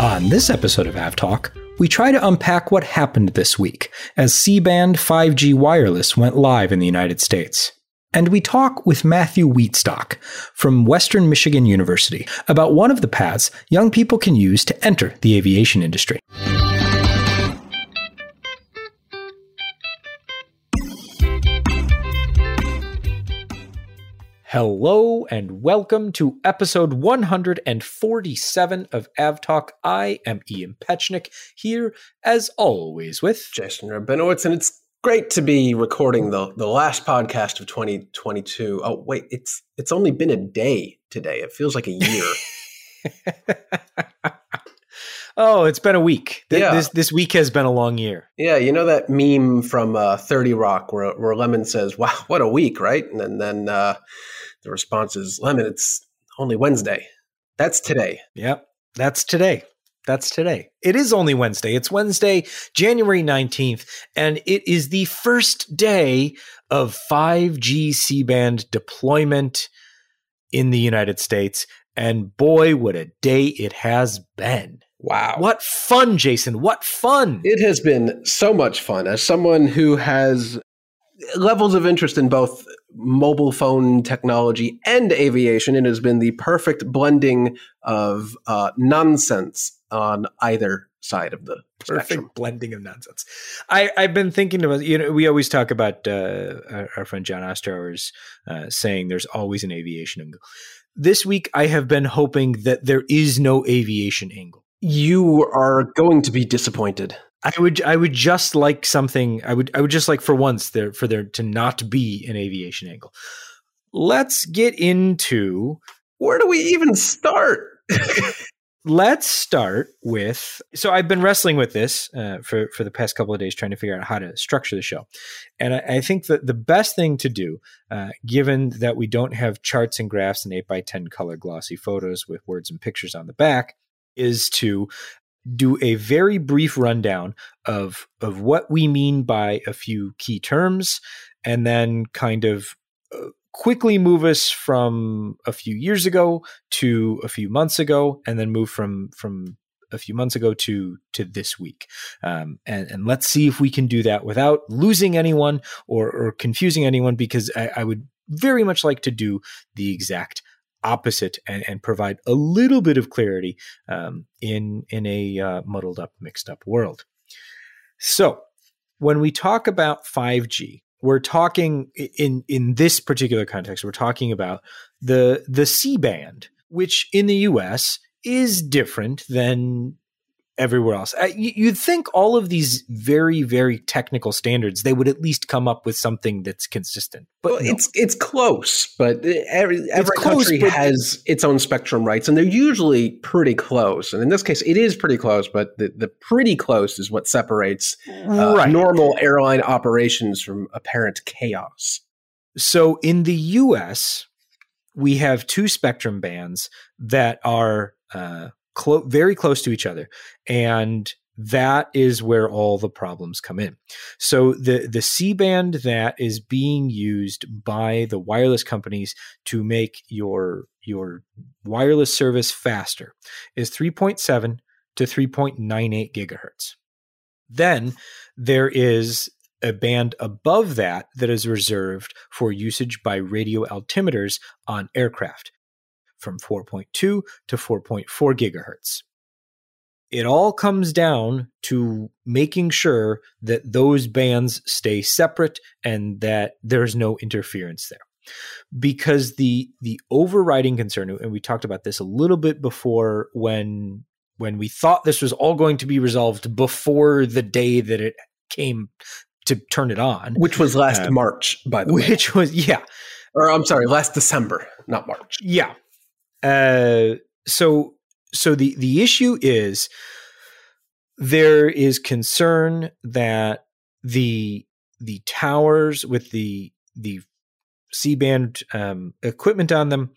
On this episode of AvTalk, we try to unpack what happened this week as C band 5G wireless went live in the United States. And we talk with Matthew Wheatstock from Western Michigan University about one of the paths young people can use to enter the aviation industry. Hello and welcome to episode 147 of AvTalk. I am Ian Petchenik here, as always, with Jason Rabinowitz, and it's great to be recording the the last podcast of 2022. Oh wait, it's it's only been a day today. It feels like a year. oh, it's been a week. Th- yeah. This this week has been a long year. Yeah, you know that meme from uh, 30 Rock where where Lemon says, "Wow, what a week," right? And then then uh, the response is, Lemon, it's only Wednesday. That's today. Yep. That's today. That's today. It is only Wednesday. It's Wednesday, January 19th, and it is the first day of 5G C band deployment in the United States. And boy, what a day it has been. Wow. What fun, Jason. What fun. It has been so much fun. As someone who has levels of interest in both mobile phone technology and aviation. It has been the perfect blending of uh, nonsense on either side of the perfect spectrum. blending of nonsense. I, I've been thinking about you know we always talk about uh, our, our, friend John Ostrower's uh, saying there's always an aviation angle. This week I have been hoping that there is no aviation angle. You are going to be disappointed. I would I would just like something I would I would just like for once there for there to not be an aviation angle. Let's get into where do we even start? Let's start with so I've been wrestling with this uh, for for the past couple of days trying to figure out how to structure the show, and I, I think that the best thing to do, uh, given that we don't have charts and graphs and eight by ten color glossy photos with words and pictures on the back, is to do a very brief rundown of of what we mean by a few key terms and then kind of uh, quickly move us from a few years ago to a few months ago and then move from from a few months ago to to this week. Um, and and let's see if we can do that without losing anyone or or confusing anyone because I, I would very much like to do the exact opposite and, and provide a little bit of clarity um, in in a uh, muddled up, mixed up world. So, when we talk about 5G, we're talking in in this particular context. We're talking about the the C band, which in the U.S. is different than everywhere else. You'd think all of these very, very technical standards, they would at least come up with something that's consistent. But well, no. it's it's close, but every, every close, country but has its own spectrum rights, and they're usually pretty close. And in this case, it is pretty close, but the, the pretty close is what separates uh, right. normal airline operations from apparent chaos. So in the U.S., we have two spectrum bands that are uh, clo- very close to each other, and that is where all the problems come in. So the the C band that is being used by the wireless companies to make your your wireless service faster is 3.7 to 3.98 gigahertz. Then there is a band above that that is reserved for usage by radio altimeters on aircraft from 4.2 to 4.4 gigahertz. It all comes down to making sure that those bands stay separate and that there's no interference there. Because the the overriding concern, and we talked about this a little bit before when when we thought this was all going to be resolved before the day that it came to turn it on, which was last um, March, by the which way. Which was yeah, or I'm sorry, last December, not March. Yeah, uh, so so the the issue is there is concern that the the towers with the the C band um, equipment on them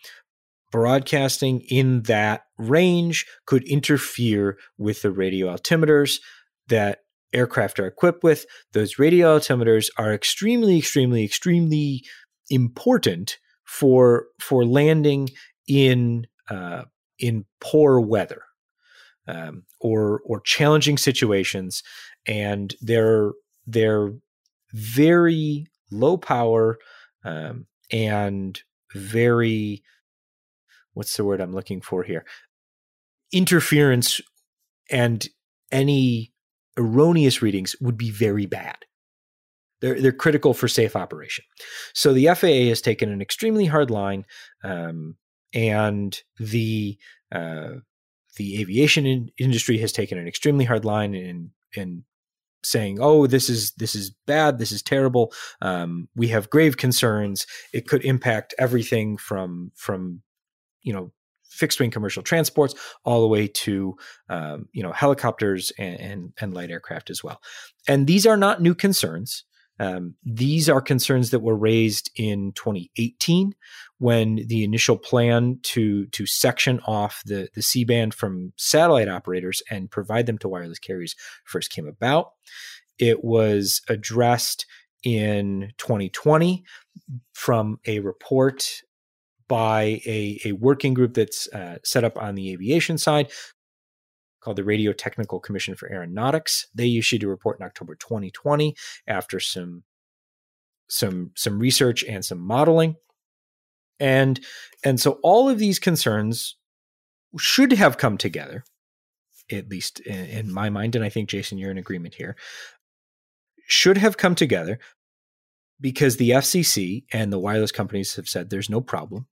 broadcasting in that range could interfere with the radio altimeters that aircraft are equipped with. Those radio altimeters are extremely, extremely, extremely important for for landing in uh, in poor weather. um, or or challenging situations, and they're they're very low power um, and very what's the word I'm looking for here interference and any erroneous readings would be very bad. They're, they're critical for safe operation. So the FAA has taken an extremely hard line, um, and the uh, the aviation in- industry has taken an extremely hard line in in saying, "Oh, this is this is bad. This is terrible. Um, we have grave concerns. It could impact everything from from you know fixed wing commercial transports all the way to um, you know helicopters and, and, and light aircraft as well. And these are not new concerns. Um, these are concerns that were raised in 2018 when the initial plan to to section off the the C band from satellite operators and provide them to wireless carriers first came about. It was addressed in 2020 from a report by a, a working group that's uh, set up on the aviation side called the Radio Technical Commission for Aeronautics. They issued a report in October 2020 after some some some research and some modeling. And and so all of these concerns should have come together, at least in, in my mind, and I think Jason, you're in agreement here, should have come together because the FCC and the wireless companies have said there's no problem.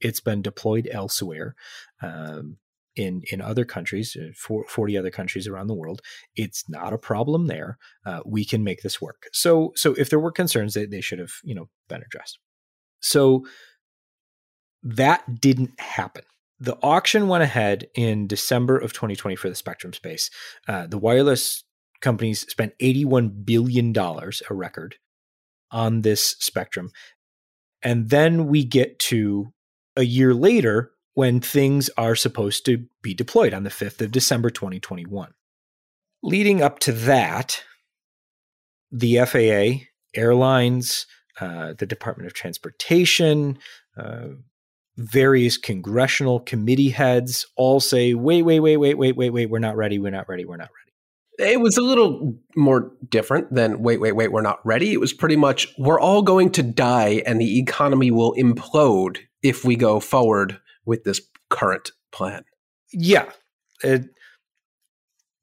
It's been deployed elsewhere. Um, in in other countries, uh, 40 other countries around the world, it's not a problem there. Uh, we can make this work. So so if there were concerns, they, they should have you know been addressed. So that didn't happen. The auction went ahead in December of 2020 for the spectrum space. Uh, the wireless companies spent 81 billion dollars, a record, on this spectrum, and then we get to a year later when things are supposed to be deployed on the 5th of December 2021. Leading up to that, the FAA, airlines, uh, the Department of Transportation, uh, various congressional committee heads all say, wait, wait, wait, wait, wait, wait, wait, we're not ready, we're not ready, we're not ready. It was a little more different than wait, wait, wait, we're not ready. It was pretty much we're all going to die and the economy will implode if we go forward with this current plan. Yeah, it,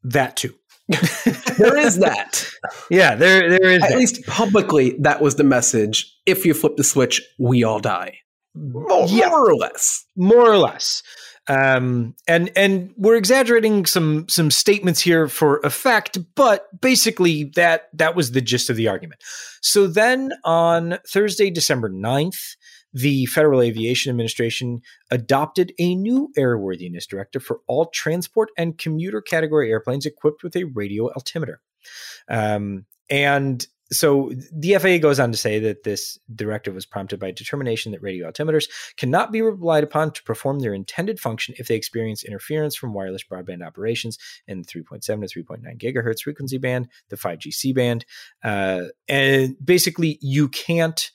that too. there is that. Yeah, there there is. At that. least publicly, that was the message. If you flip the switch, we all die. More, yeah. more or less. More or less. Um, and and we're exaggerating some some statements here for effect, but basically that that was the gist of the argument. So then on Thursday, December 9th, the Federal Aviation Administration adopted a new airworthiness directive for all transport and commuter category airplanes equipped with a radio altimeter. Um, and so the FAA goes on to say that this directive was prompted by determination that radio altimeters cannot be relied upon to perform their intended function if they experience interference from wireless broadband operations in the 3.7 to 3.9 gigahertz frequency band, the 5G C band. Uh, and basically, you can't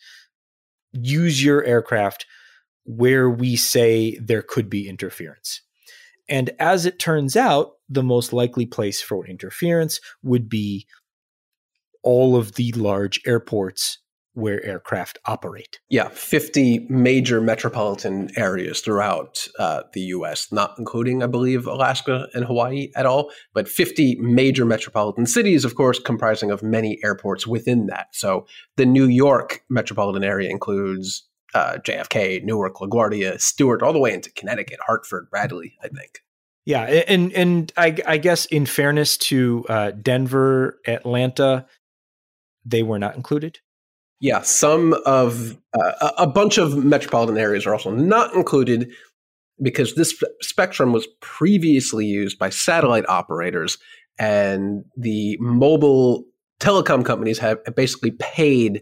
use your aircraft where we say there could be interference. And as it turns out, the most likely place for interference would be all of the large airports where aircraft operate. Yeah, 50 major metropolitan areas throughout uh, the US, not including, I believe, Alaska and Hawaii at all, but 50 major metropolitan cities, of course, comprising of many airports within that. So the New York metropolitan area includes uh, JFK, Newark, LaGuardia, Stewart, all the way into Connecticut, Hartford, Bradley, I think. Yeah, and and I, I guess in fairness to uh, Denver, Atlanta, they were not included. Yeah, some of uh, a bunch of metropolitan areas are also not included because this spectrum was previously used by satellite operators, and the mobile telecom companies have basically paid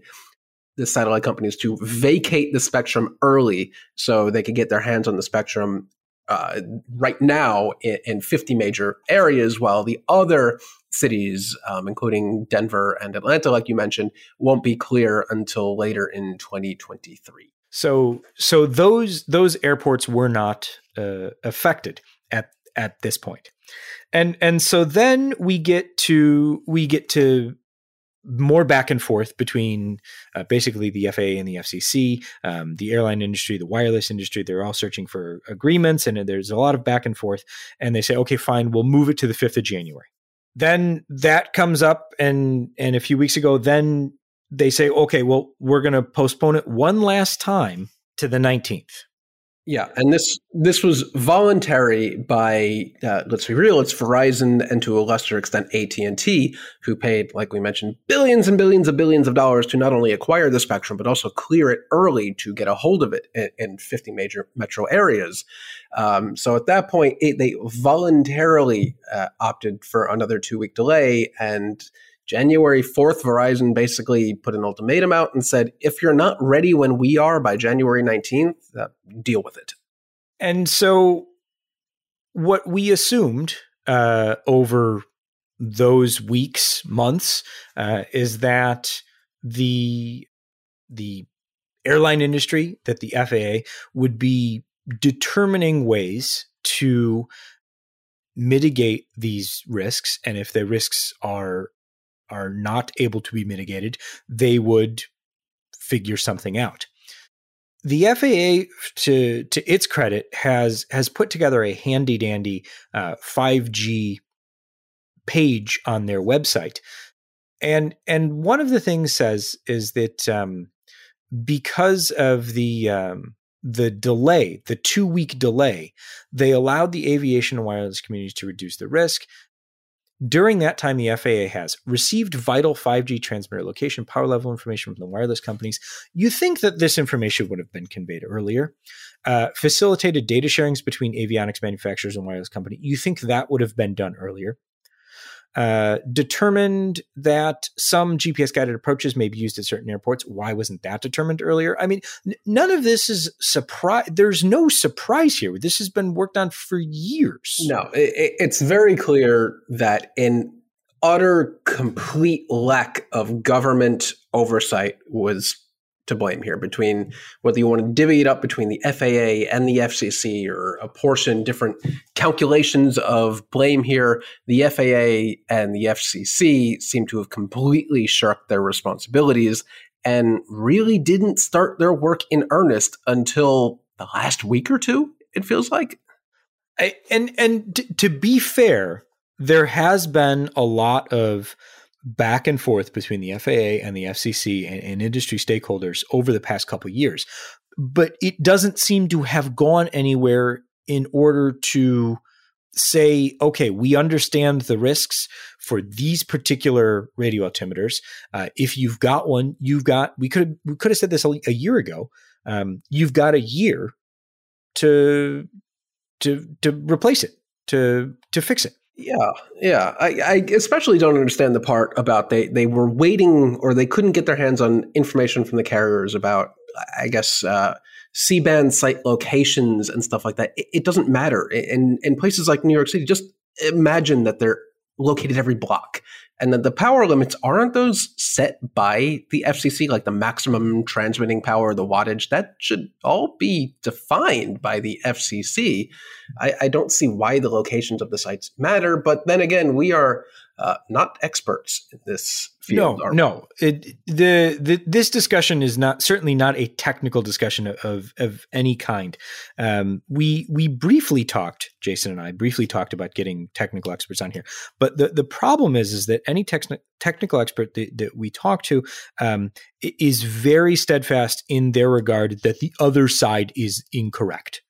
the satellite companies to vacate the spectrum early so they could get their hands on the spectrum uh, right now in, in, 50 major areas, while the other cities, um, including Denver and Atlanta, like you mentioned, won't be clear until later in 2023. So, so those those airports were not uh, affected at at this. And and so then we get to we get to more back and forth between uh, basically the FAA and the FCC, um, the airline industry, the wireless industry. They're all searching for agreements, and there's a lot of back and forth. And they say, okay, fine, we'll move it to the fifth of January. Then that comes up, and and a few weeks ago, then they say, okay, well, we're going to postpone it one last time to the 19th. Yeah, and this this was voluntary by uh, let's be real, it's Verizon and to a lesser extent AT and T, who paid, like we mentioned, billions and billions of billions of dollars to not only acquire the spectrum but also clear it early to get a hold of it in, in 50 major metro areas. Um, so at that point, it, they voluntarily uh, opted for another two week delay and January 4th, Verizon basically put an ultimatum out and said, if you're not ready when we are by January 19th, uh, deal with it. And so, what we assumed uh, over those weeks, months, uh, is that the the airline industry, that the FAA would be determining ways to mitigate these risks, and if the risks are are not able to be mitigated, they would figure something out. The FAA, to to its credit, has has put together a handy dandy uh, 5G page on their website, and and one of the things says is that um, because of the um, the delay, the two week delay, they allowed the aviation and wireless communities to reduce the risk. During that time, the FAA has received vital 5G transmitter location power level information from the wireless companies. You think that this information would have been conveyed earlier. Uh, facilitated data sharings between avionics manufacturers and wireless company. You think that would have been done earlier. Uh, determined that some GPS guided approaches may be used at certain airports. Why wasn't that determined earlier? I mean, n- none of this is surprise. There's no surprise here. This has been worked on for years. No, it, it's very clear that in utter complete lack of government oversight was to blame here between whether you want to divvy it up between the FAA and the FCC or apportion different calculations of blame here. The FAA and the FCC seem to have completely shirked their responsibilities and really didn't start their work in earnest until the last week or two, it feels like. I, and and t- to be fair, there has been a lot of back and forth between the FAA and the FCC and, and industry stakeholders over the past couple years, but it doesn't seem to have gone anywhere in order to say, okay, we understand the risks for these particular radio altimeters. Uh, if you've got one, you've got. We could we could have said this a, a year ago. Um, you've got a year to to to replace it to to fix it. Yeah, yeah. I, I, especially don't understand the part about they they were waiting or they couldn't get their hands on information from the carriers about, I guess, uh, C band site locations and stuff like that. It, it doesn't matter in in places like New York City. Just imagine that they're located every block and then the power limits aren't those set by the FCC, like the maximum transmitting power, the wattage. That should all be defined by the FCC. I, I don't see why the locations of the sites matter, but then again, we are uh, not experts in this field. No, no. It, the, the this discussion is not certainly not a technical discussion of of any kind. Um, we we briefly talked, Jason and I briefly talked about getting technical experts on here, but the the problem is is that any techn- technical expert that, that we talk to um, is very steadfast in their regard that the other side is incorrect.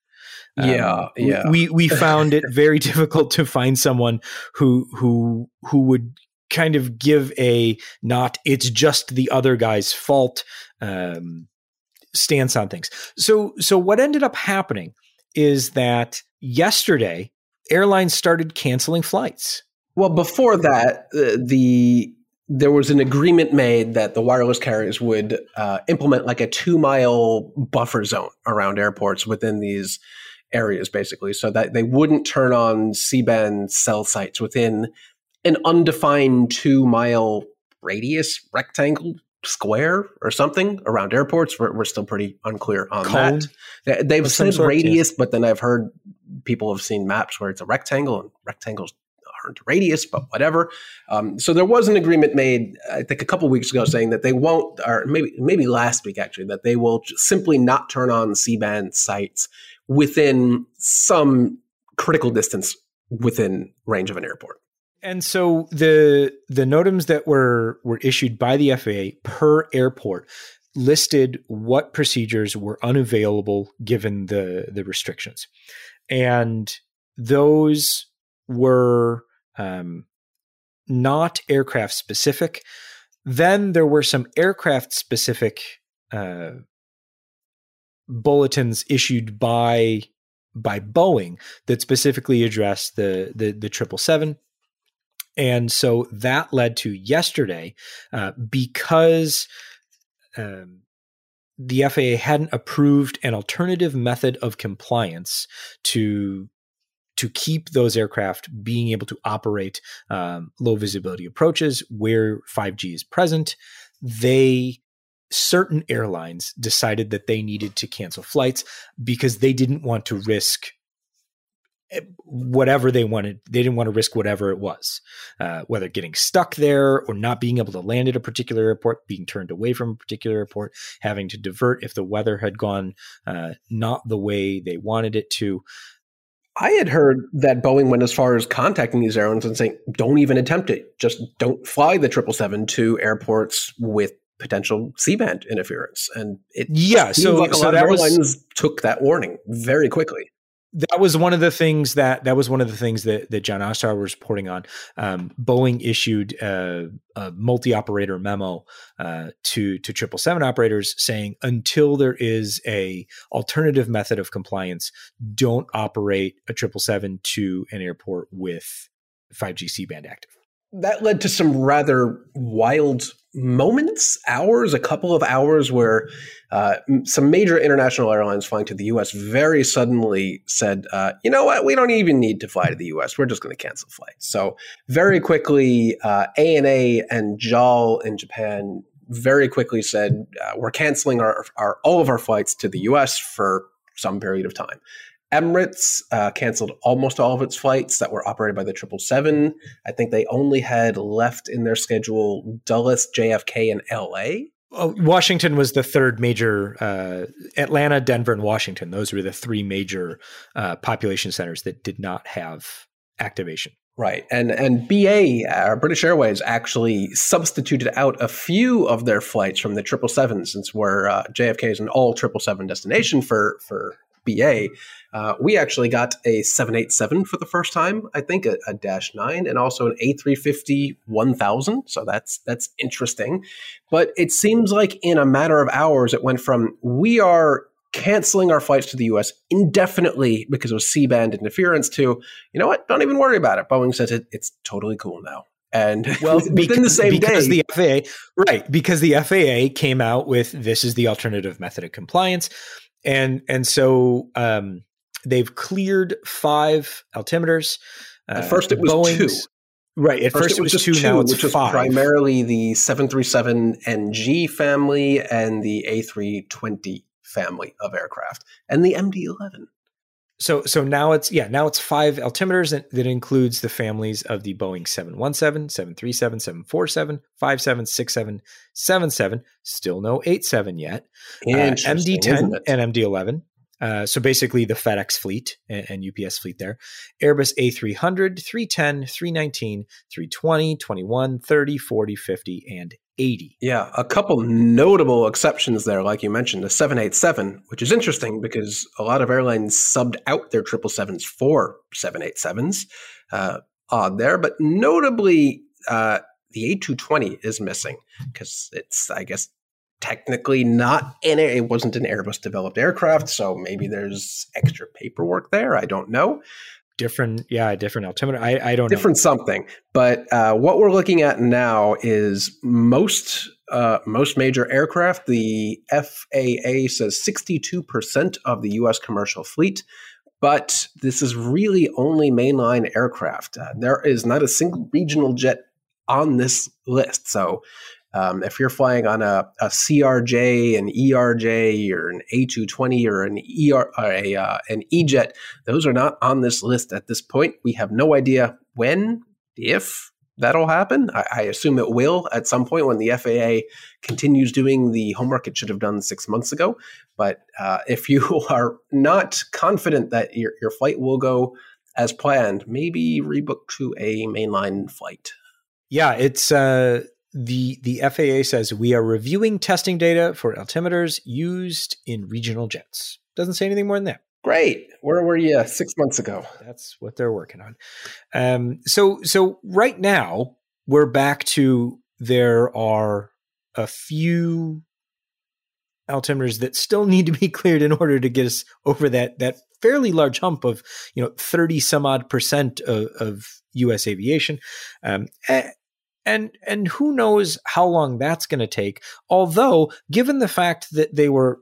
Um, yeah, yeah. We we found it very difficult to find someone who who who would kind of give a not it's just the other guy's fault um, stance on things. So so what ended up happening is that yesterday airlines started canceling flights. Well, before that, uh, the there was an agreement made that the wireless carriers would uh, implement like a two mile buffer zone around airports within these areas, basically, so that they wouldn't turn on C band cell sites within an undefined two mile radius rectangle square or something around airports. We're, we're still pretty unclear on Cone. that. They've said radius, but then I've heard people have seen maps where it's a rectangle and rectangles aren't a radius, but whatever. Um, so there was an agreement made, I think, a couple weeks ago, saying that they won't, or maybe maybe last week actually, that they will simply not turn on C-band sites within some critical distance within range of an airport. And so the the NOTAMs that were were issued by the FAA per airport listed what procedures were unavailable given the the restrictions, and those were um, not aircraft specific. Then there were some aircraft specific uh, bulletins issued by by Boeing that specifically address the the the triple seven and so that led to yesterday, uh, because um, the FAA hadn't approved an alternative method of compliance to to keep those aircraft being able to operate um, low visibility approaches where 5G is present. They certain airlines decided that they needed to cancel flights because they didn't want to risk whatever they wanted. They didn't want to risk whatever it was, uh, whether getting stuck there or not being able to land at a particular airport, being turned away from a particular airport, having to divert if the weather had gone uh, not the way they wanted it to. I had heard that Boeing went as far as contacting these airlines and saying, "Don't even attempt it. Just don't fly the triple seven to airports with potential C-band interference." And it yeah, so, like a so lot of airlines was, took that warning very quickly that was one of the things that that was one of the things that that John Ostrower was reporting on. Um, Boeing issued a, a multi-operator memo uh, to to triple seven operators saying until there is a alternative method of compliance, don't operate a triple seven to an airport with 5G C band active that led to some rather wild moments, hours, a couple of hours where uh, some major international airlines flying to the US very suddenly said, uh, you know what, we don't even need to fly to the US. We're just going to cancel flights. So, very quickly, uh, ANA and JAL in Japan very quickly said, uh, we're canceling our, our, all of our flights to the US for some period of time. Emirates uh, canceled almost all of its flights that were operated by the 777. I think they only had left in their schedule Dulles, JFK, and LA. Oh, Washington was the third major. Uh, Atlanta, Denver, and Washington. Those were the three major uh, population centers that did not have activation. Right, and and BA, uh, British Airways, actually substituted out a few of their flights from the triple seven, since we're uh, JFK is an all triple seven destination for for BA, uh, we actually got a 787 for the first time, I think, a, a Dash 9, and also an A350 1000. So that's that's interesting. But it seems like in a matter of hours, it went from we are canceling our flights to the US indefinitely because of C band interference to, you know what, don't even worry about it. Boeing says it, it's totally cool now. And well, within the same because day, the FAA, right? Because the FAA came out with this is the alternative method of compliance and and so um, they've cleared five altimeters. Uh, At first, it was Boeing's, two. Right. At first, first it, was just two. two now which was primarily the 737 NG family and the A320 family of aircraft, and the MD-11 so so now it's yeah now it's five altimeters that, that includes the families of the boeing 717 737 747 57 67 77 still no 87 yet uh, md10 and md11 uh, so basically the FedEx fleet and, and, UPS fleet there. Airbus A300, 310, 319, 320, 21, 30, 40, 50, and 80. Yeah, a couple notable exceptions there, like you mentioned, the 787, which is interesting because a lot of airlines subbed out their 777s for 787s. Uh, odd there, but notably, uh, the A220 is missing because it's, I guess, technically not in it. It wasn't an Airbus developed aircraft, so maybe there's extra paperwork there. I don't know different yeah different altimeter i, I don't know. different know. something but uh, what we're looking at now is most uh, most major aircraft the faa says 62% of the us commercial fleet but this is really only mainline aircraft uh, there is not a single regional jet on this list so Um, if you're flying on a, a, CRJ, an ERJ, or an A220, or an ER, or a uh, an EJet, those are not on this list at this point. We have no idea when, if that'll happen. I, I assume it will at some point when the FAA continues doing the homework it should have done six months ago. But uh, if you are not confident that your, your flight will go as planned, maybe rebook to a mainline flight. Yeah, it's uh, the the FAA says we are reviewing testing data for altimeters used in regional jets. Doesn't say anything more than that. Great. Where were you six months ago? That's what they're working on. Um, so so right now we're back to there are a few altimeters that still need to be cleared in order to get us over that that fairly large hump of you know 30 some odd percent of, of US aviation. Um, and and who knows how long that's going to take although given the fact that they were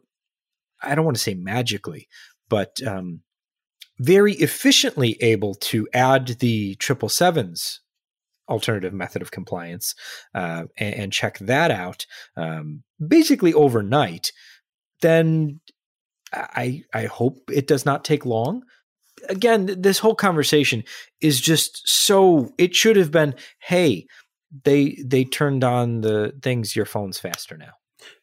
i don't want to say magically but um, very efficiently able to add the triple sevens alternative method of compliance uh, and, and, check that out um, basically overnight then I I hope it does not take long. Again this whole conversation is just so it should have been hey they they turned on the things your phone's faster now.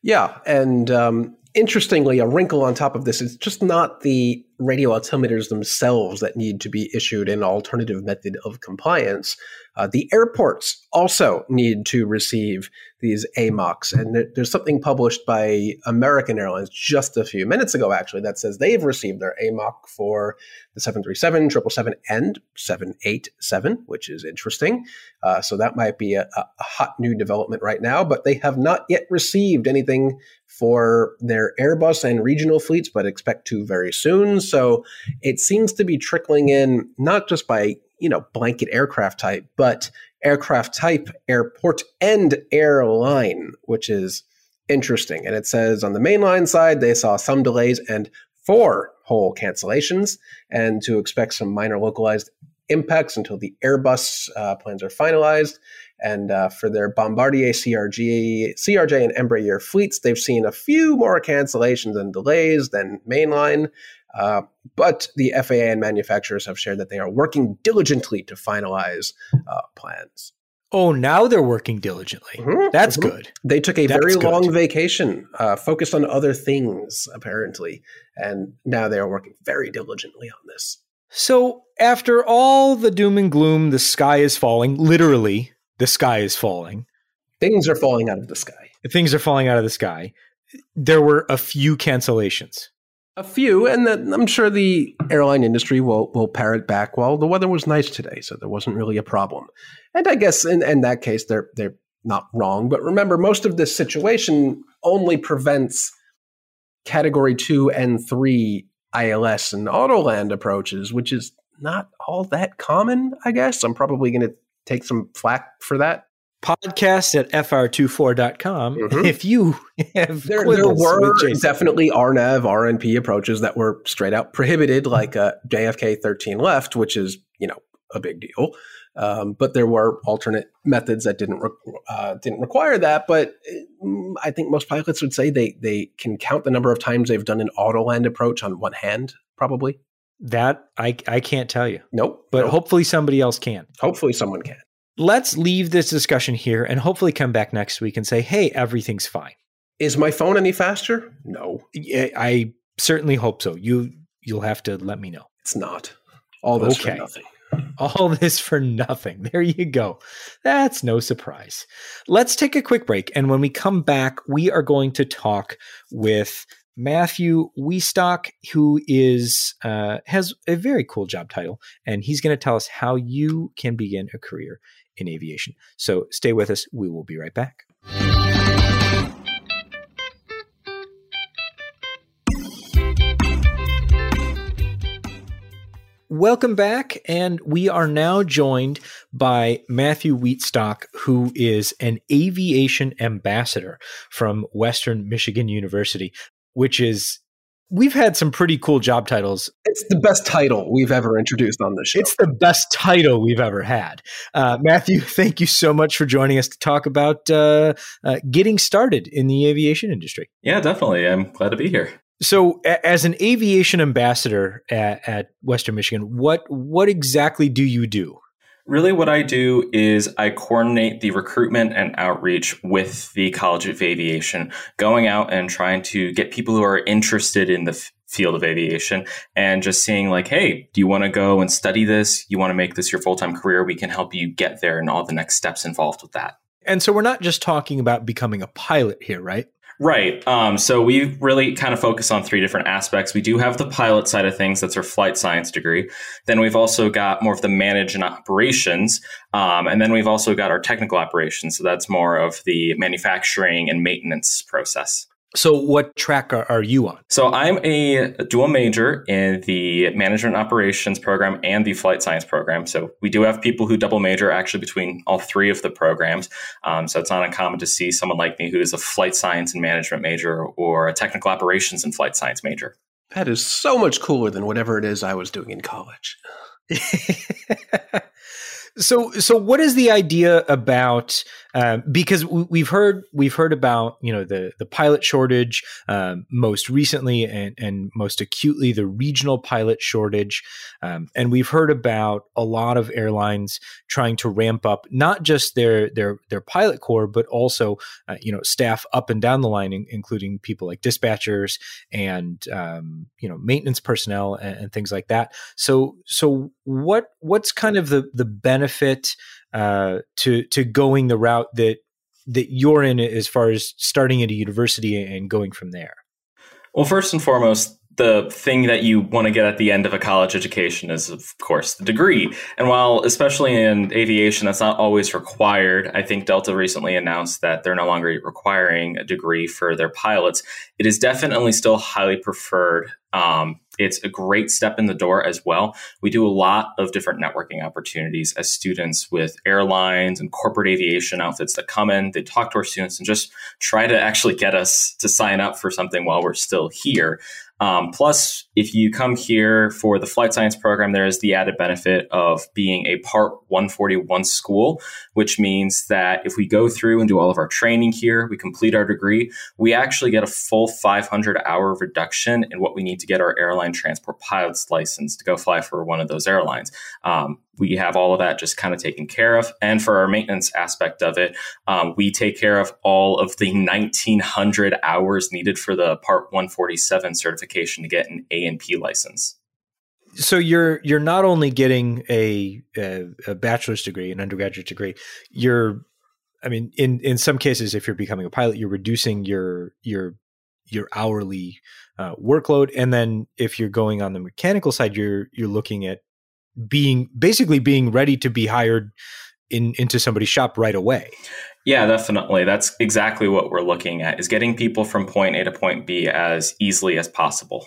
Yeah and um, interestingly a wrinkle on top of this is just not the radio altimeters themselves that need to be issued an alternative method of compliance uh, the airports also need to receive these AMOCs. And there, there's something published by American Airlines just a few minutes ago, actually, that says they've received their AMOC for the 737, 777, and 787, which is interesting. Uh, so that might be a, a hot new development right now, but they have not yet received anything for their Airbus and regional fleets, but expect to very soon. So it seems to be trickling in not just by you know, blanket aircraft type, but aircraft type, airport, and airline, which is interesting. And it says on the mainline side, they saw some delays and four whole cancellations, and to expect some minor localized impacts until the Airbus uh, plans are finalized. And uh, for their Bombardier CRG, CRJ and Embraer fleets, they've seen a few more cancellations and delays than mainline. Uh, but the FAA and manufacturers have shared that they are working diligently to finalize uh, plans. Oh, now they're working diligently. Mm-hmm, That's mm-hmm. good. They took a That's very good. long vacation, uh, focused on other things, apparently. And now they are working very diligently on this. So, after all the doom and gloom, the sky is falling. Literally, the sky is falling. Things are falling out of the sky. Things are falling out of the sky. There were a few cancellations. A few, and then I'm sure the airline industry will will parrot back. Well, the weather was nice today, so there wasn't really a problem. And I guess in, in that case, they're they're not wrong. But remember, most of this situation only prevents Category two and three ILS and Autoland approaches, which is not all that common. I guess I'm probably going to take some flack for that podcast at fr24.com mm-hmm. if you have there, there were definitely RNAV RNP approaches that were straight out prohibited like uh, JFK 13 left which is you know a big deal um, but there were alternate methods that didn't re- uh, didn't require that but mm, I think most pilots would say they they can count the number of times they've done an autoland approach on one hand probably that I I can't tell you. Nope. But nope. hopefully somebody else can. Hopefully someone can let's leave this discussion here and hopefully come back next week and say, hey, everything's fine. Is my phone any faster? No. I certainly hope so. You you'll have to let me know. It's not. All this okay. for nothing. All this for nothing. There you go. That's no surprise. Let's take a quick break. And when we come back, we are going to talk with Matthew Wiestock, who is uh, has a very cool job title, and he's going to tell us how you can begin a career in aviation. So stay with us. We will be right back. Welcome back, and we are now joined by Matthew Wheatstock, who is an aviation ambassador from Western Michigan University, which is we've had some pretty cool job titles. It's the best title we've ever introduced on this show. It's the best title we've ever had. Uh, Matthew, thank you so much for joining us to talk about uh, uh, getting started in the aviation industry. Yeah, definitely. I'm glad to be here. So, a- as an aviation ambassador at, at Western Michigan, what what exactly do you do? Really, what I do is I coordinate the recruitment and outreach with the College of Aviation, going out and trying to get people who are interested in the f- field of aviation and just seeing, like, hey, do you want to go and study this? You want to make this your full time career? We can help you get there and all the next steps involved with that. And so, we're not just talking about becoming a pilot here, right? Right. Um, so we really kind of focus on three different aspects. We do have the pilot side of things, that's our flight science degree. Then we've also got more of the manage and operations. Um, and then we've also got our technical operations. So that's more of the manufacturing and maintenance process. So, what track are, are, you on? So, I'm a dual major in the management operations program and the flight science program. So, we do have people who double major actually between all three of the programs. Um, so, it's not uncommon to see someone like me who is a flight science and management major or a technical operations and flight science major. That is so much cooler than whatever it is I was doing in college. so, so what is the idea about um, because we've heard we've heard about you know the the pilot shortage um, most recently and and most acutely the regional pilot shortage, um, and we've heard about a lot of airlines trying to ramp up not just their their their pilot corps but also uh, you know staff up and down the line, including people like dispatchers and um, you know maintenance personnel and, and things like that. So so what what's kind of the the benefit uh, to to going the route that that you're in as far as starting at a university and going from there? Well, first and foremost, the thing that you want to get at the end of a college education is, of course, the degree. And while, especially in aviation, that's not always required, I think Delta recently announced that they're no longer requiring a degree for their pilots. It is definitely still highly preferred um, it's a great step in the door as well. We do a lot of different networking opportunities as students with airlines and corporate aviation outfits that come in. They talk to our students and just try to actually get us to sign up for something while we're still here. Um, plus, if you come here for the flight science program, there is the added benefit of being a Part 141 school, which means that if we go through and do all of our training here, we complete our degree, we actually get a full 500 hour reduction in what we need to get our airline transport pilot's license to go fly for one of those airlines. Um, we have all of that just kind of taken care of. And for our maintenance aspect of it, um, we take care of all of the 1900 hours needed for the Part 147 certification to get an A and P license. So you're you're not only getting a, a, a bachelor's degree, an undergraduate degree, you're I mean, in in some cases, if you're becoming a pilot, you're reducing your your your hourly uh, workload, and then if you're going on the mechanical side, you're you're looking at being basically being ready to be hired in into somebody's shop right away. Yeah, definitely. That's exactly what we're looking at is getting people from point A to point B as easily as possible.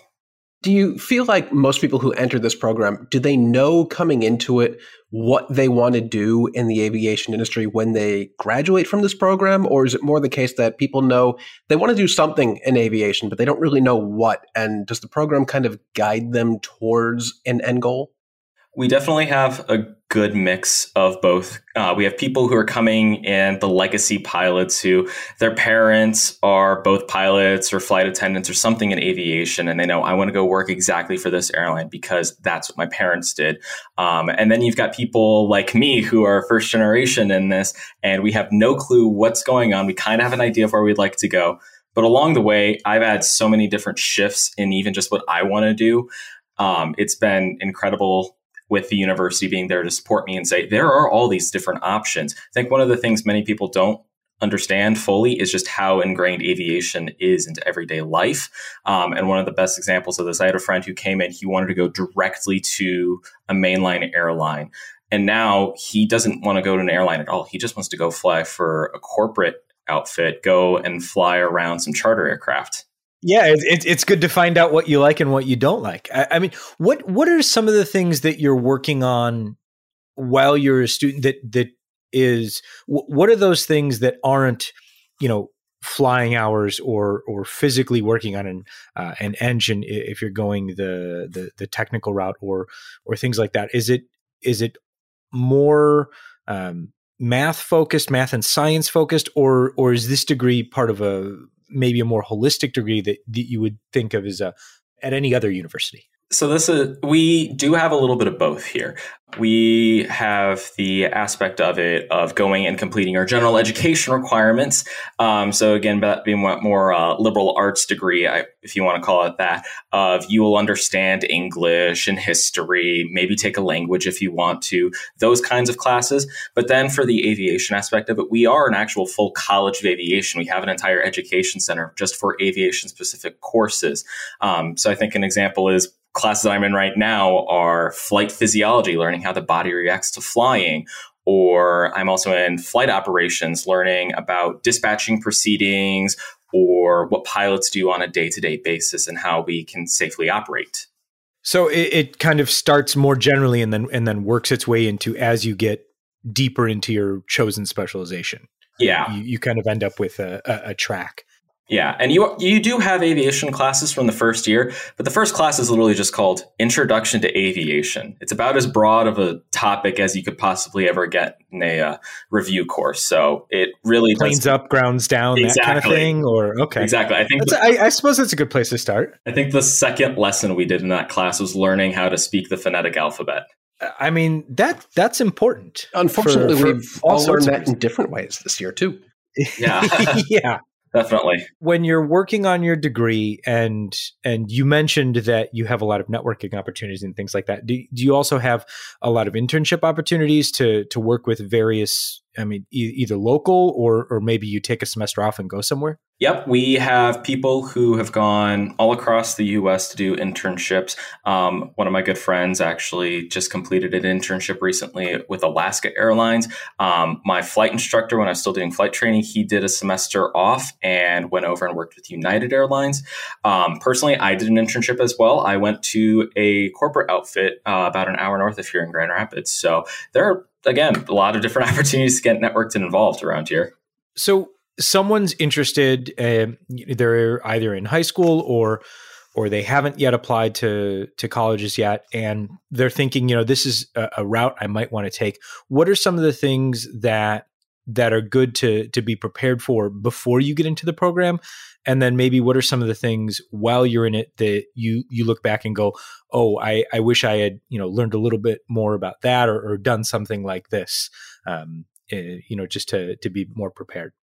Do you feel like most people who enter this program, do they know coming into it what they want to do in the aviation industry when they graduate from this program? Or is it more the case that people know they want to do something in aviation, but they don't really know what? And does the program kind of guide them towards an end goal? We definitely have a good mix of both. Uh, we have people who are coming in, the legacy pilots who their parents are both pilots or flight attendants or something in aviation, and they know I want to go work exactly for this airline because that's what my parents did. Um, and then you've got people like me who are first generation in this, and we have no clue what's going on. We kind of have an idea of where we'd like to go. But along the way, I've had so many different shifts in even just what I want to do. Um, it's been incredible with the university being there to support me and say, there are all these different options. I think one of the things many people don't understand fully is just how ingrained aviation is into everyday life. Um, and one of the best examples of this, I had a friend who came in, he wanted to go directly to a mainline airline. And now he doesn't want to go to an airline at all. He just wants to go fly for a corporate outfit, go and fly around some charter aircraft. Yeah, it's it's good to find out what you like and what you don't like. I, I, mean, what what are some of the things that you're working on while you're a student that that is what are those things that aren't you know flying hours or or physically working on an uh, an engine if you're going the, the the technical route or or things like that is it is it more um, math focused math and science focused or or is this degree part of a maybe a more holistic degree that, that you would think of as a at any other university so this is we do have a little bit of both here. We have the aspect of it of going and completing our general education requirements. Um, so again, that being more uh, liberal arts degree, I, if you want to call it that, of you will understand English and history, maybe take a language if you want to, those kinds of classes. But then for the aviation aspect of it, we are an actual full college of aviation. We have an entire education center just for aviation specific courses. Um, so I think an example is classes I'm in right now are flight physiology, learning how the body reacts to flying. Or I'm also in flight operations, learning about dispatching proceedings or what pilots do on a day to day basis and how we can safely operate. So it, it, kind of starts more generally and then and then works its way into as you get deeper into your chosen specialization. Yeah, you, you kind of end up with a, a, a track. Yeah, and you you do have aviation classes from the first year, but the first class is literally just called Introduction to Aviation. It's about as broad of a topic as you could possibly ever get in a uh, review course. So it really planes does, up, grounds down, exactly. that kind of thing. Or okay, exactly. I think the, I, I suppose that's a good place to start. I think the second lesson we did in that class was learning how to speak the phonetic alphabet. I mean that that's important. Unfortunately, for, for we've all learned that in different ways this year too. Yeah, yeah definitely. When you're working on your degree and and you mentioned that you have a lot of networking opportunities and things like that do, do you also have a lot of internship opportunities to to work with various I mean, e- either local or or maybe you take a semester off and go somewhere. Yep, we have people who have gone all across the U.S. to do internships. Um, one of my good friends actually just completed an internship recently with Alaska Airlines. Um, my flight instructor, when I was still doing flight training, he did a semester off and went over and worked with United Airlines. Um, personally, I did an internship as well. I went to a corporate outfit uh, about an hour north of here in Grand Rapids. So there are again, a lot of different opportunities to get networked and involved around here. So someone's interested, uh, they're either in high school or or they haven't yet applied to to colleges yet, and they're thinking, you know, this is a, a route I might want to take. What are some of the things that that are good to to be prepared for before you get into the program and then maybe what are some of the things while you're in it that you you look back and go oh i i wish i had you know learned a little bit more about that or, or done something like this um, eh, you know just to to be more prepared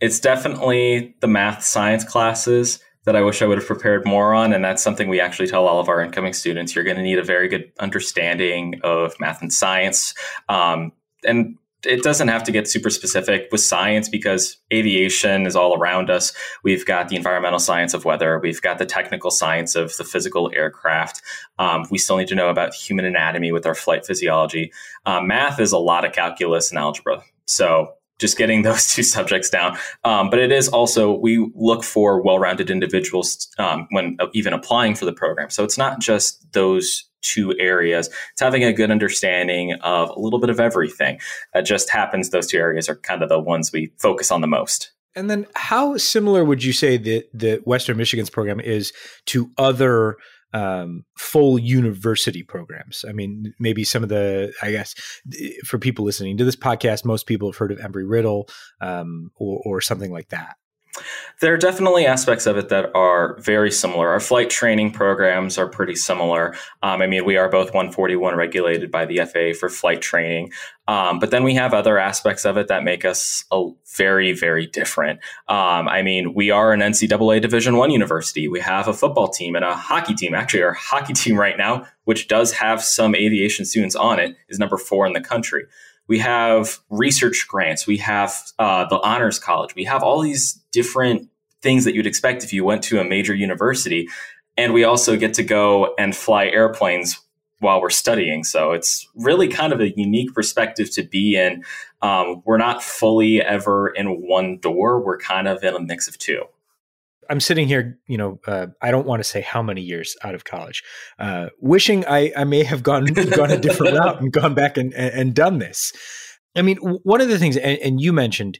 it's definitely the math science classes that I wish I would have prepared more on. And that's something we actually tell all of our incoming students. You're going to need a very good understanding of math and science. Um, and it doesn't have to get super specific with science because aviation is all around us. We've got the environmental science of weather. We've got the technical science of the physical aircraft. Um, we still need to know about human anatomy with our flight physiology. Um, math is a lot of calculus and algebra. So just getting those two subjects down. Um, but it is also, we look for well rounded individuals um, when even applying for the program. So it's not just those two areas. It's having a good understanding of a little bit of everything. It just happens those two areas are kind of the ones we focus on the most. And then, how similar would you say that the Western Michigan's program is to other um, full university programs? I mean, maybe some of the, I guess, for people listening to this podcast, most people have heard of Embry Riddle um, or, or something like that. There are definitely aspects of it that are very similar. Our flight training programs are pretty similar. Um, I mean, we are both 141 regulated by the FAA for flight training. Um, but then we have other aspects of it that make us a very, very different. Um, I mean, we are an NCAA Division One university. We have a football team and a hockey team. Actually, our hockey team right now, which does have some aviation students on it, is number four in the country we have research grants, we have uh, the honors college, we have all these different things that you'd expect if you went to a major university. And we also get to go and fly airplanes while we're studying. So it's really kind of a unique perspective to be in. Um, we're not fully ever in one door, we're kind of in a mix of two. I'm sitting here, you know, uh, I don't want to say how many years out of college, uh, wishing I, I may have gone gone a different route and gone back and, and done this. I mean, one of the things, and, and you mentioned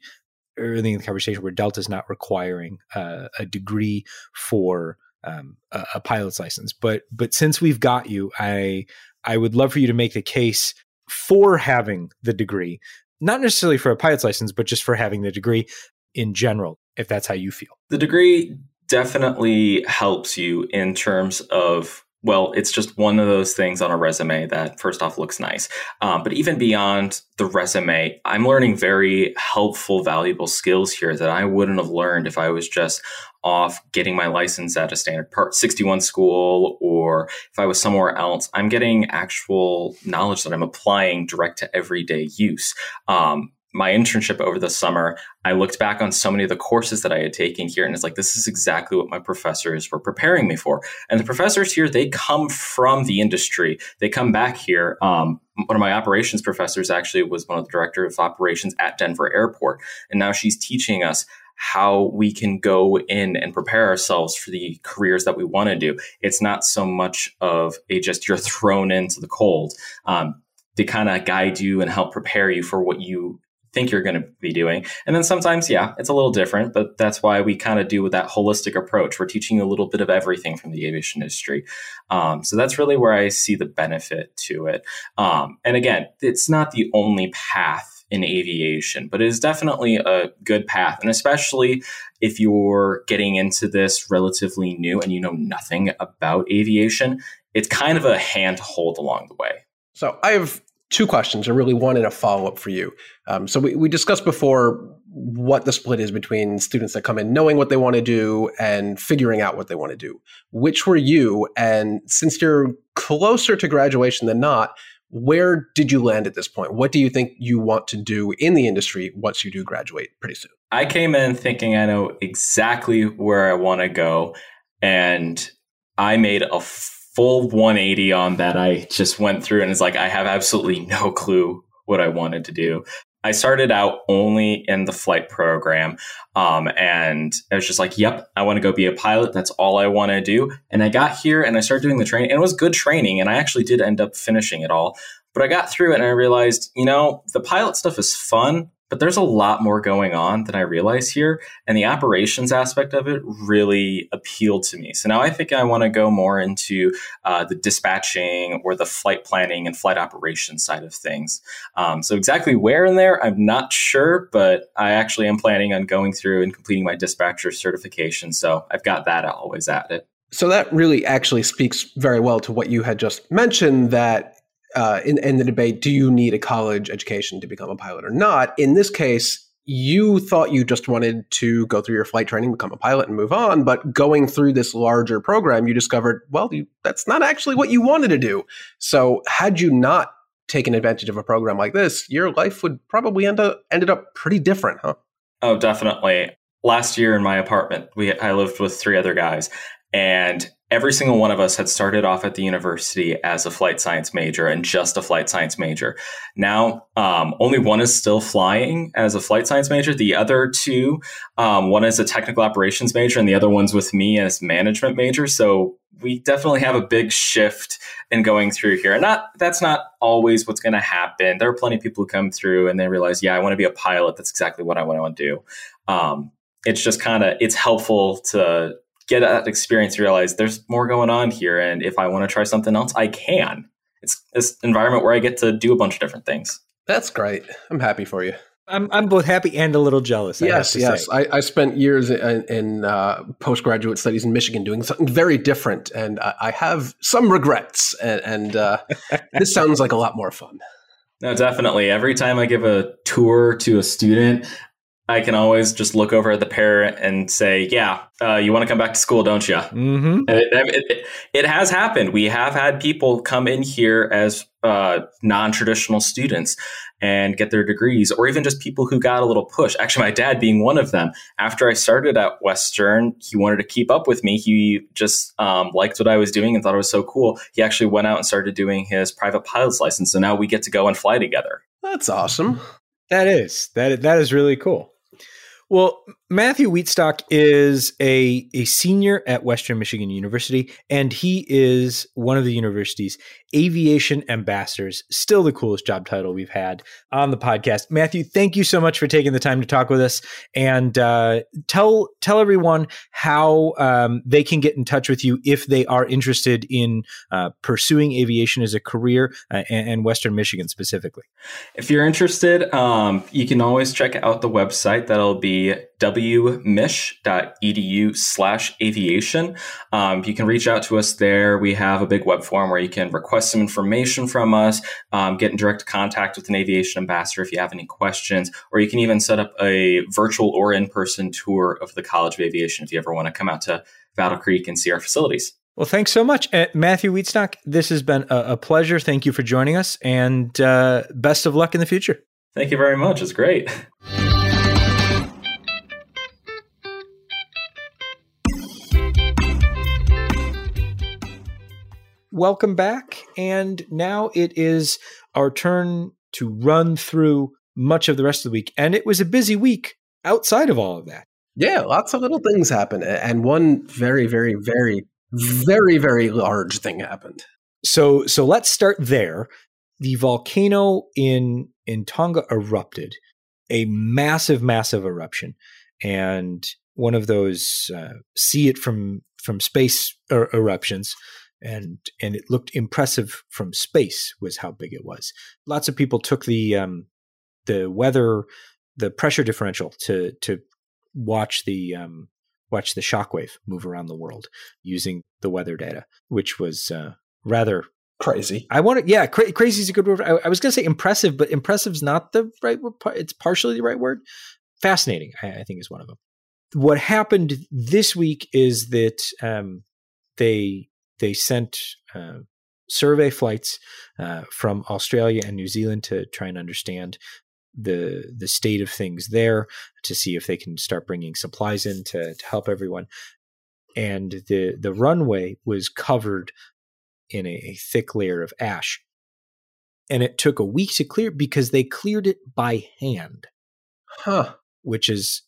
early in the conversation where Delta is not requiring uh, a degree for um, a, a, pilot's license. But but since we've got you, I I would love for you to make the case for having the degree, not necessarily for a pilot's license, but just for having the degree in general, if that's how you feel. The degree definitely helps you in terms of well, it's just one of those things on a resume that first off looks nice. Um, but even beyond the resume, I'm learning very helpful, valuable skills here that I wouldn't have learned if I was just off getting my license at a standard part 61 school or if I was somewhere else. I'm getting actual knowledge that I'm applying direct to everyday use. Um, my internship over the summer, I looked back on so many of the courses that I had taken here, and it's like, this is exactly what my professors were preparing me for. And the professors here, they come from the industry. They come back here. Um, one of my operations professors actually was one of the director of operations at Denver Airport. And now she's teaching us how we can go in and prepare ourselves for the careers that we want to do. It's not so much of a just you're thrown into the cold. Um, they kind of guide you and help prepare you for what you think you're going to be doing. And then sometimes, yeah, it's a little different, but that's why we kind of do with that holistic approach. We're teaching you a little bit of everything from the aviation industry. Um, so that's really where I see the benefit to it. Um, and again, it's not the only path in aviation, but it is definitely a good path. And especially if you're getting into this relatively new and you know nothing about aviation, it's kind of a hand to hold along the way. So I have two questions and really one in a follow up for you. Um, so we, we discussed before what the split is between students that come in knowing what they want to do and figuring out what they want to do. Which were you? And since you're closer to graduation than not, where did you land at this point? What do you think you want to do in the industry once you do graduate pretty soon? I came in thinking I know exactly where I want to go. And I made a full 180 on that. I just went through and it's like, I have absolutely no clue what I wanted to do. I started out only in the flight program. Um, and I was just like, yep, I want to go be a pilot. That's all I want to do. And I got here and I started doing the training and it was good training. And I actually did end up finishing it all. But I got through it and I realized, you know, the pilot stuff is fun, but there's a lot more going on than I realize here. And the operations aspect of it really appealed to me. So now I think I want to go more into uh, the dispatching or the flight planning and flight operations side of things. Um, so exactly where in there, I'm not sure, but I actually am planning on going through and completing my dispatcher certification. So I've got that always at it. So that really actually speaks very well to what you had just mentioned that uh, in, in the debate, do you need a college education to become a pilot or not? In this case, you thought you just wanted to go through your flight training, become a pilot, and move on. But going through this larger program, you discovered, well, you, that's not actually what you wanted to do. So, had you not taken advantage of a program like this, your life would probably end up ended up pretty different, huh? Oh, definitely. Last year in my apartment, we I lived with three other guys, and every single one of us had started off at the university as a flight science major and just a flight science major. Now, um, only one is still flying as a flight science major. The other two, um, one is a technical operations major, and the other one's with me as management major. So we definitely have a big shift in going through here. And not that's not always what's going to happen. There are plenty of people who come through and they realize, yeah, I want to be a pilot. That's exactly what I want to do. Um, it's just kind of it's helpful to get that experience, realize there's more going on here. And if I want to try something else, I can. It's this environment where I get to do a bunch of different things. That's great. I'm happy for you. I'm, I'm both happy and a little jealous. yes, yes. I, I, spent years in, in uh, postgraduate studies in Michigan doing something very different, and I, I have some regrets. And, and uh, this sounds like a lot more fun. No, definitely. Every time I give a tour to a student, I can always just look over at the parent and say, "Yeah, uh, you want to come back to school, don't you?" Mm-hmm. It, it, it, has happened. We have had people come in here as uh, non-traditional students and get their degrees, or even just people who got a little push. Actually, my dad being one of them. After I started at Western, he wanted to keep up with me. He just um, liked what I was doing and thought it was so cool. He actually went out and started doing his private pilot's license. So now we get to go and fly together. That's awesome. That is that that is really cool. Well, Matthew Wheatstock is a, a senior at Western Michigan University, and he is one of the university's aviation ambassadors. Still the coolest job title we've had on the podcast. Matthew, thank you so much for taking the time to talk with us, and uh, tell tell everyone how um, they can get in touch with you if they are interested in uh, pursuing aviation as a career uh, and, and, Western Michigan specifically. If you're interested, um, you can always check out the website. That'll be wmich.edu slash aviation. Um, you can reach out to us there. We have a big web form where you can request some information from us, um, get in direct contact with an aviation ambassador if you have any questions, or you can even set up a virtual or in person tour of the College of Aviation if you ever want to come out to Battle Creek and see our facilities. Well, thanks so much, uh, Matthew Wheatstock. This has been a, a, pleasure. Thank you for joining us, and uh, best of luck in the future. Thank you very much. It's great. welcome back. And now it is our turn to run through much of the rest of the week. And it was a busy week outside of all of that. Yeah, lots of little things happened. And one very, very, very, very, very large thing happened. So so let's start there. The volcano in in Tonga erupted, a massive, massive eruption. And one of those uh, see it from from space er- eruptions and and it looked impressive from space was how big it was. Lots of people took the um, the weather, the pressure differential to to watch the um, watch the shockwave move around the world using the weather data, which was uh, rather crazy. I want to, yeah, cra- crazy is a good word. I, I was going to say impressive, but impressive is not the right word. It's partially the right word. Fascinating, I, I think, is one of them. What happened this week is that um, they they sent uh, survey flights uh, from Australia and New Zealand to try and understand the the state of things there to see if they can start bringing supplies in to, to help everyone. And the the runway was covered in a, a thick layer of ash, and it took a week to clear because they cleared it by hand. Huh. Which is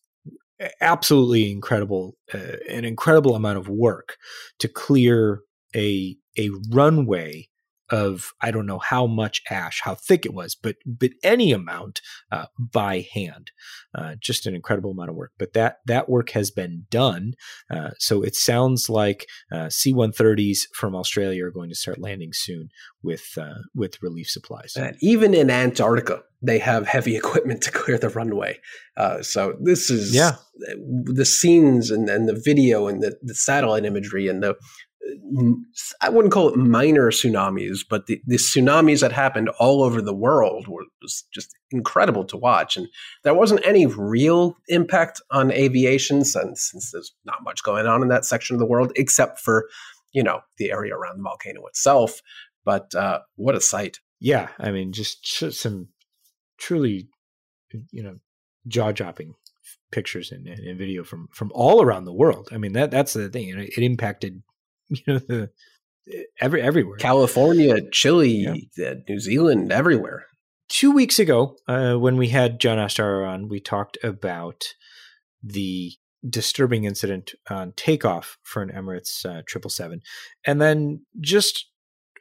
absolutely incredible, uh, an incredible amount of work to clear a a runway of I don't know how much ash, how thick it was, but but any amount uh, by hand. Uh, just an incredible amount of work. But that that work has been done. Uh, so it sounds like uh, C-130s from Australia are going to start landing soon with uh, with relief supplies. And even in Antarctica, they have heavy equipment to clear the runway. Uh, so this is yeah. the scenes and, and the video and the, the satellite imagery and the I wouldn't call it minor tsunamis, but the, the tsunamis that happened all over the world were, was just incredible to watch. And there wasn't any real impact on aviation since, since there's not much going on in that section of the world, except for, you know, the area around the volcano itself. But uh, what a sight. Yeah. I mean, just some truly, you know, jaw dropping pictures and, and, video from from all around the world. I mean that that's the thing. It, it impacted you know the every everywhere. California chile yeah. new zealand everywhere. Two weeks ago uh, when we had Jon Ostrower on we talked about the disturbing incident on takeoff for an emirates uh, 777 and then just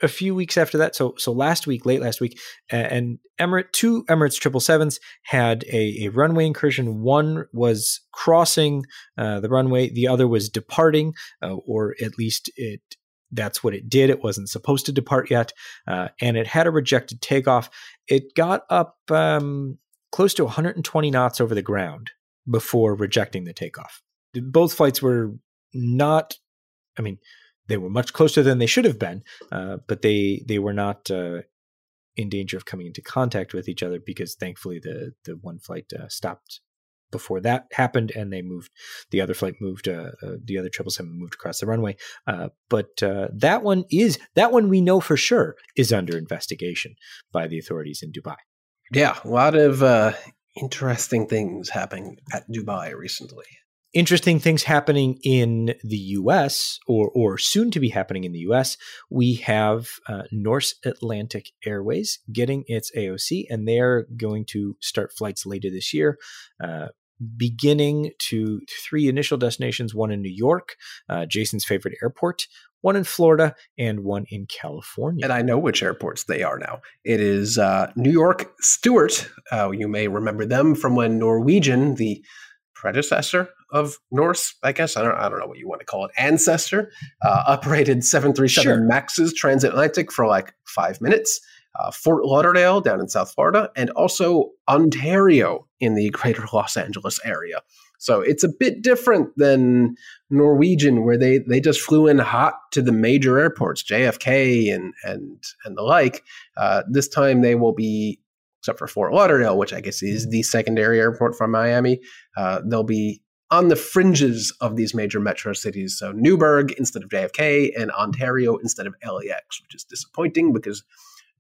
a few weeks after that so so last week late last week and Emirates two Emirates triple sevens had a, a runway incursion. One was crossing uh, the runway the other was departing uh, or at least it that's what it did. It wasn't supposed to depart yet uh, and it had a rejected takeoff. It got up um, close to 120 knots over the ground before rejecting the takeoff. Both flights were not i mean they were much closer than they should have been, uh, but they they were not uh, in danger of coming into contact with each other because thankfully the the one flight uh, stopped before that happened and they moved the other flight moved uh, uh, the other triple seven moved across the runway. Uh, but that one is that one we know for sure is under investigation by the authorities in dubai. Yeah a lot of interesting things happening at dubai recently interesting things happening in the US or, or soon to be happening in the US. We have uh, Norse Atlantic Airways getting its AOC, and they're going to start flights later this year. Uh, beginning to three initial destinations one in New York, uh, Jason's favorite airport, one in Florida, and one in California. And I know which airports they are now. It is uh, New York Stewart. Uh, you may remember them from when Norwegian, the predecessor of Norse, I guess. I don't, I don't know what you want to call it, ancestor, uh, operated 737 sure. Maxes transatlantic for like five minutes. Uh, Fort Lauderdale down in South Florida, and also Ontario in the greater Los Angeles area. So it's a bit different than Norwegian, where they, they just flew in hot to the major airports, JFK and and and the like. Uh, this time they will be, except for Fort Lauderdale, which I guess is the secondary airport from Miami. Uh, they'll be on the fringes of these major metro cities. So Newburgh instead of JFK and Ontario instead of LAX, which is disappointing because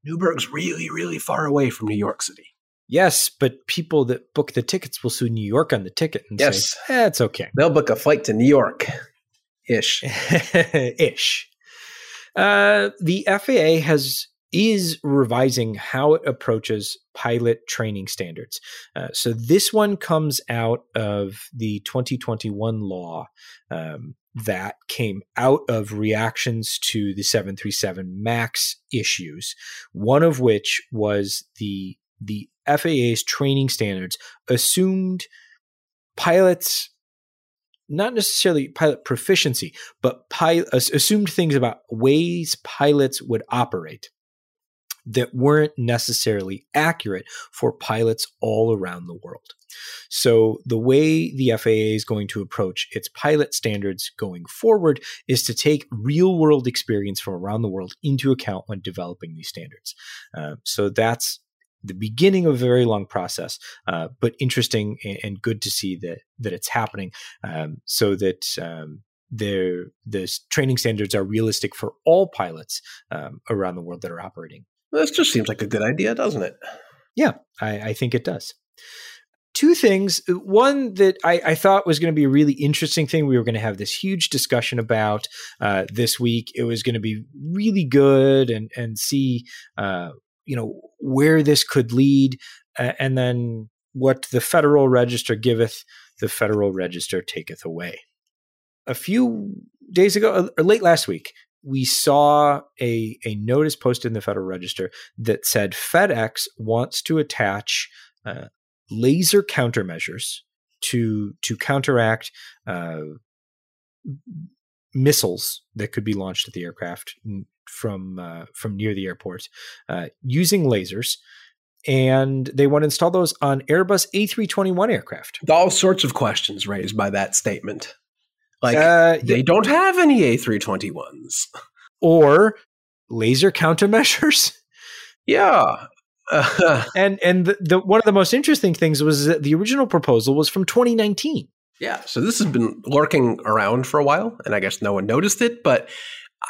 Newburgh's really, really far away from New York City. Yes, but people that book the tickets will sue New York on the ticket and yes. say, eh, it's okay. They'll book a flight to New York ish. ish. Uh, the FAA has is revising how it approaches pilot training standards. Uh, so this one comes out of the 2021 law um, that came out of reactions to the 737 MAX issues, one of which was the the FAA's training standards assumed pilots not necessarily pilot proficiency, but pilot, assumed things about ways pilots would operate that weren't necessarily accurate for pilots all around the world. So, the way the FAA is going to approach its pilot standards going forward is to take real world experience from around the world into account when developing these standards. Uh, so, that's the beginning of a very long process, uh, but interesting and, and, good to see that that it's happening, um, so that um, the training standards are realistic for all pilots um, around the world that are operating. This just seems like a good idea, doesn't it? Yeah, I, I think it does. Two things. One that I, I thought was going to be a really interesting thing. We were going to have this huge discussion about uh, this week. It was going to be really good and and see uh, you know where this could lead, uh, and then what the Federal Register giveth, the Federal Register taketh away. A few days ago, uh, or late last week, we saw a, a notice posted in the Federal Register that said FedEx wants to attach uh, laser countermeasures to to counteract uh, missiles that could be launched at the aircraft from uh, from near the airport uh, using lasers and they want to install those on Airbus A321 aircraft. All sorts of questions raised by that statement. Like uh, they yeah. don't have any A321s or laser countermeasures. Yeah. and and the, the, one of the most interesting things was that the original proposal was from 2019. Yeah, so this has been lurking around for a while, and I guess no one noticed it. But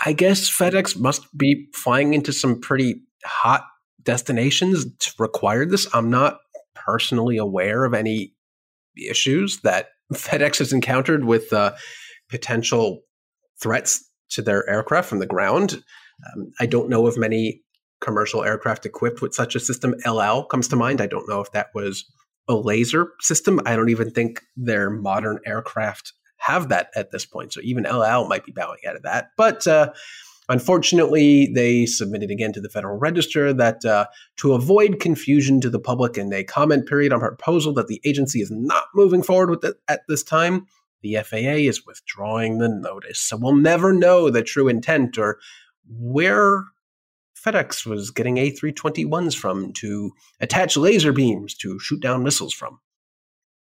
I guess FedEx must be flying into some pretty hot destinations to require this. I'm not personally aware of any issues that FedEx has encountered with uh, potential threats to their aircraft from the ground. Um, I don't know of many commercial aircraft equipped with such a system. El Al comes to mind. I don't know if that was a laser system. I don't even think their modern aircraft have that at this point. So even El Al might be bowing out of that. But uh, unfortunately, they submitted again to the Federal Register that uh, to avoid confusion to the public in a comment period on proposal that the agency is not moving forward with it at this time, the FAA is withdrawing the notice. So we'll never know the true intent or where FedEx was getting A321s from to attach laser beams to shoot down missiles from.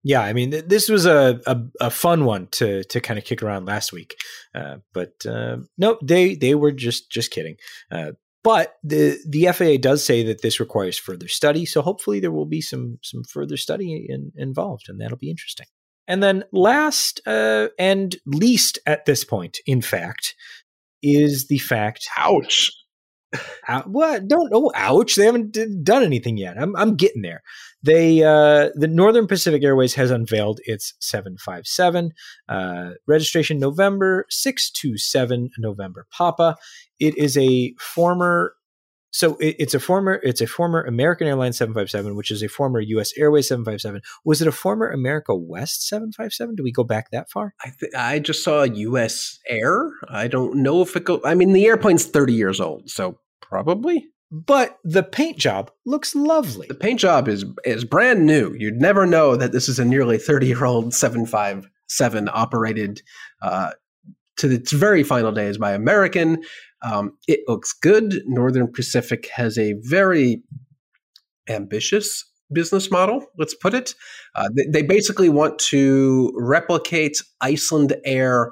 Yeah, I mean, th- this was a, a, a, fun one to to kind of kick around last week, uh, but uh, no, they they were just just kidding. Uh, but the the FAA does say that this requires further study, so hopefully there will be some some further study in, involved, and that'll be interesting. And then last uh, and least at this point, in fact, is the fact. Ouch. What? Don't oh, ouch! They haven't done anything yet. I'm I'm getting there. They uh, the Northern Pacific Airways has unveiled its 757 uh, registration November 627 November Papa. It is a former So it, it's a former it's a former American Airlines 757, which is a former U.S. Airways 757. Was it a former America West 757? Do we go back that far? I th- I just saw a U.S. Air. I don't know if it go. I mean, the airplane's 30 years old, so probably. But the paint job looks lovely. The paint job is is brand new. You'd never know that this is a nearly 30 year old 757 operated uh, to its very final days by American. Um, it looks good. Northern Pacific has a very ambitious business model, let's put it. Uh, they, they, basically want to replicate Iceland Air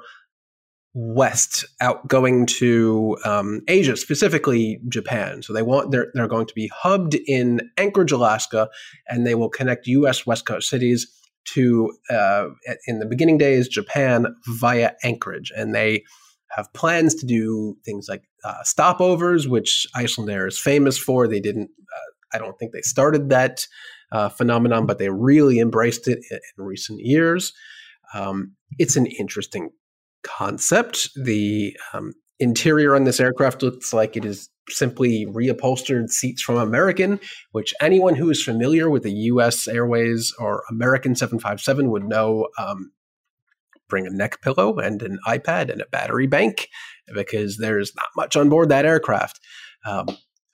west out going to um, Asia, specifically Japan. So they want they're they're going to be hubbed in Anchorage, Alaska, and they will connect U.S. West Coast cities to uh, in the beginning days Japan via Anchorage, and they have plans to do things like uh, stopovers, which Icelandair is famous for. They didn't. Uh, I don't think they started that uh, phenomenon, but they really embraced it in, in recent years. Um, it's an interesting concept. The um, interior on this aircraft looks like it is simply reupholstered seats from American, which anyone who is familiar with the U.S. Airways or American 757 would know. Um, bring a neck pillow and an iPad and a battery bank because there's not much on board that aircraft. Um,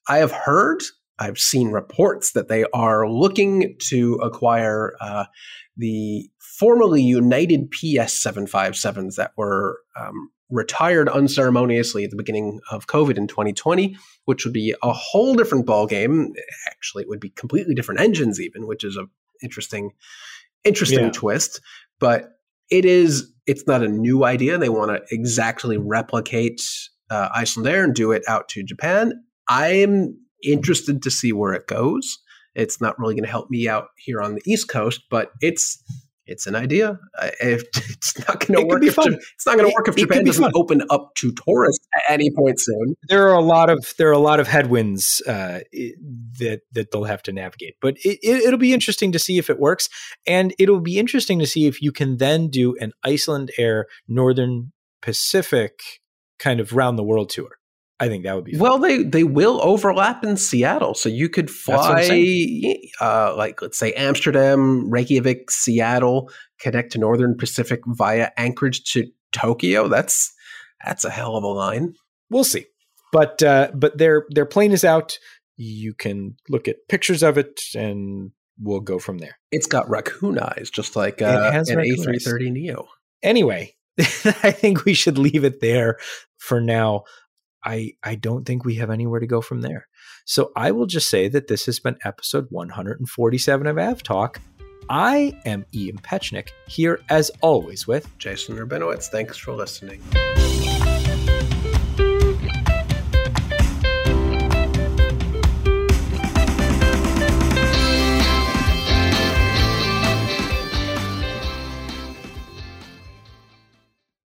I have heard, I've seen reports that they are looking to acquire uh, the formerly United PS 757s that were um, retired unceremoniously at the beginning of COVID in 2020, which would be a whole different ballgame. Actually, it would be completely different engines, even, which is a interesting, interesting yeah. twist. But it is it's not a new idea. They want to exactly replicate uh, Icelandair and do it out to Japan. I'm interested to see where it goes. It's not really going to help me out here on the East Coast, but it's it's an idea. It's not going to work, if it's not going to work if Japan doesn't fun. open up to tourists at any point soon. There are a lot of there are a lot of headwinds uh, that that they'll have to navigate, but it, it, it'll be interesting to see if it works, and it'll be interesting to see if you can then do an Icelandair Northern Pacific kind of round the world tour. I think that would be fun. well. They they will overlap in Seattle, so you could fly uh, like let's say Amsterdam, Reykjavik, Seattle, connect to Northern Pacific via Anchorage to Tokyo. That's that's a hell of a line. We'll see, but uh, but their their plane is out. You can look at pictures of it, and we'll go from there. It's got raccoon eyes, just like uh, an A three thirty neo. Anyway, I think we should leave it there for now. I I don't think we have anywhere to go from there. So I will just say that this has been episode 147 of Av Talk. I am Ian Petchenik here as always with Jason Rabinowitz. Thanks for listening.